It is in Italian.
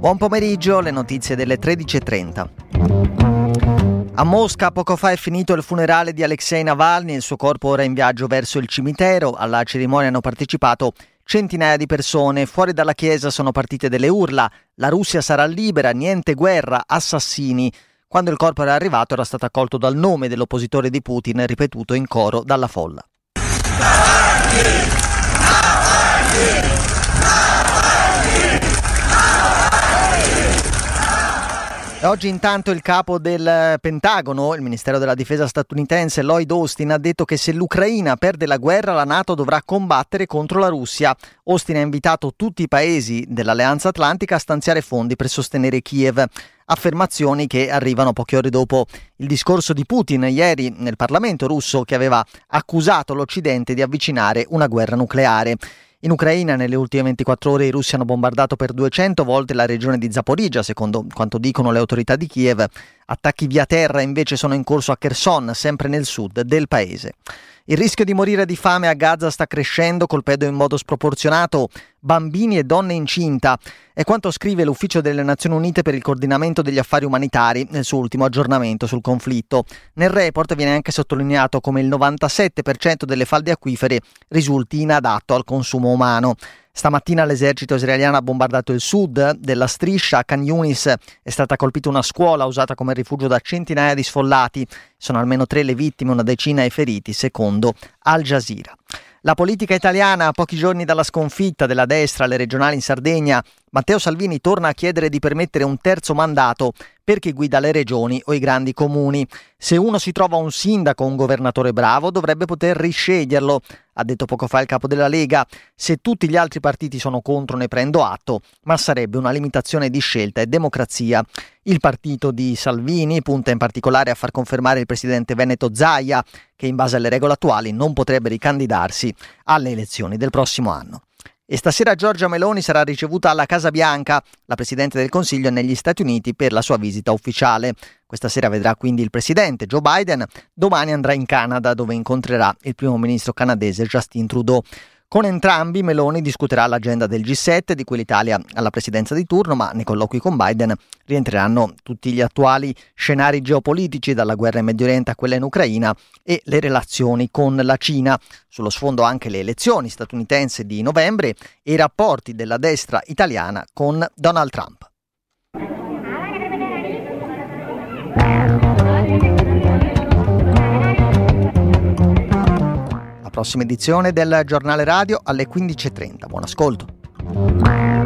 Buon pomeriggio, le notizie delle 13.30. A Mosca poco fa è finito il funerale di Alexei Navalny, il suo corpo ora è in viaggio verso il cimitero. Alla cerimonia hanno partecipato centinaia di persone. Fuori dalla chiesa sono partite delle urla. La Russia sarà libera, niente guerra, assassini. Quando il corpo era arrivato era stato accolto dal nome dell'oppositore di Putin, ripetuto in coro dalla folla. Oggi intanto il capo del Pentagono, il Ministero della Difesa statunitense Lloyd Austin, ha detto che se l'Ucraina perde la guerra la Nato dovrà combattere contro la Russia. Austin ha invitato tutti i paesi dell'Alleanza Atlantica a stanziare fondi per sostenere Kiev. Affermazioni che arrivano poche ore dopo il discorso di Putin ieri nel Parlamento russo che aveva accusato l'Occidente di avvicinare una guerra nucleare. In Ucraina nelle ultime 24 ore i russi hanno bombardato per 200 volte la regione di Zaporizhia, secondo quanto dicono le autorità di Kiev. Attacchi via terra invece sono in corso a Kherson, sempre nel sud del paese. Il rischio di morire di fame a Gaza sta crescendo, colpendo in modo sproporzionato bambini e donne incinta. È quanto scrive l'Ufficio delle Nazioni Unite per il coordinamento degli affari umanitari nel suo ultimo aggiornamento sul conflitto. Nel report viene anche sottolineato come il 97% delle falde acquifere risulti inadatto al consumo umano. Stamattina l'esercito israeliano ha bombardato il sud della striscia. A Khan Yunis è stata colpita una scuola usata come rifugio da centinaia di sfollati. Sono almeno tre le vittime, una decina i feriti, secondo Al Jazeera. La politica italiana, a pochi giorni dalla sconfitta della destra alle regionali in Sardegna, Matteo Salvini torna a chiedere di permettere un terzo mandato per chi guida le regioni o i grandi comuni. Se uno si trova un sindaco o un governatore bravo, dovrebbe poter risceglierlo, ha detto poco fa il capo della Lega. Se tutti gli altri partiti sono contro ne prendo atto, ma sarebbe una limitazione di scelta e democrazia. Il partito di Salvini punta in particolare a far confermare il presidente Veneto Zaia, che in base alle regole attuali non potrebbe ricandidarsi alle elezioni del prossimo anno. E stasera Giorgia Meloni sarà ricevuta alla Casa Bianca. La Presidente del Consiglio è negli Stati Uniti per la sua visita ufficiale. Questa sera vedrà quindi il Presidente Joe Biden. Domani andrà in Canada dove incontrerà il primo ministro canadese Justin Trudeau. Con entrambi Meloni discuterà l'agenda del G7 di cui l'Italia ha la presidenza di turno, ma nei colloqui con Biden rientreranno tutti gli attuali scenari geopolitici dalla guerra in Medio Oriente a quella in Ucraina e le relazioni con la Cina. Sullo sfondo anche le elezioni statunitensi di novembre e i rapporti della destra italiana con Donald Trump. Prossima edizione del giornale radio alle 15.30. Buon ascolto.